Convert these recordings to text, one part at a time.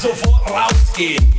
sofort rausgehen.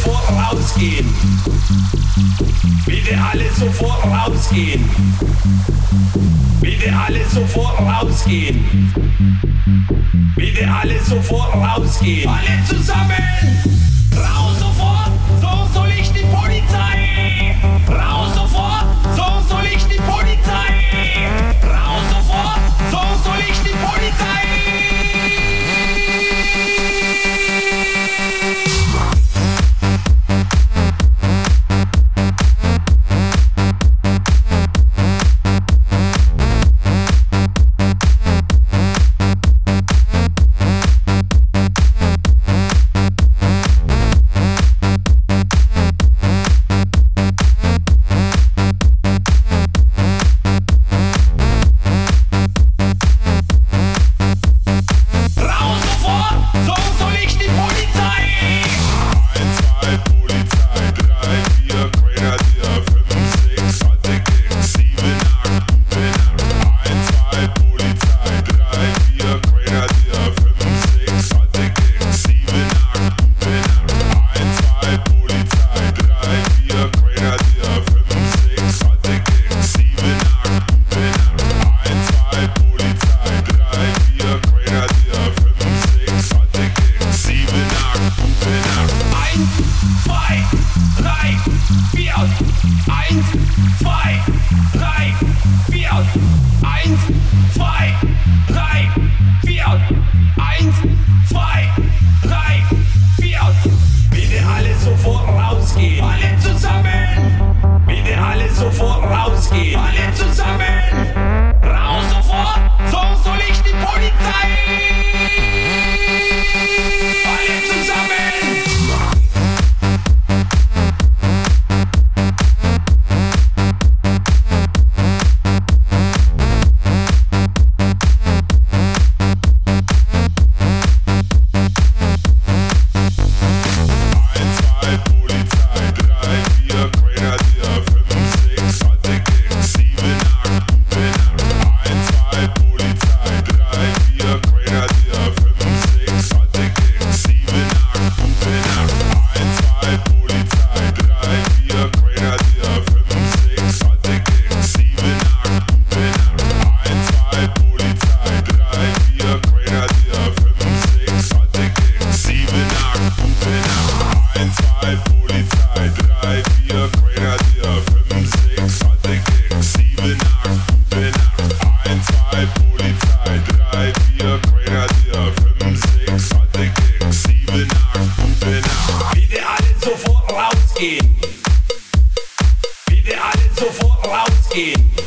sofort rausgehen. Bitte alle sofort rausgehen. Bitte alle sofort rausgehen. Bitte alle sofort rausgehen. Alle zusammen. Raus Eins, zwei. in.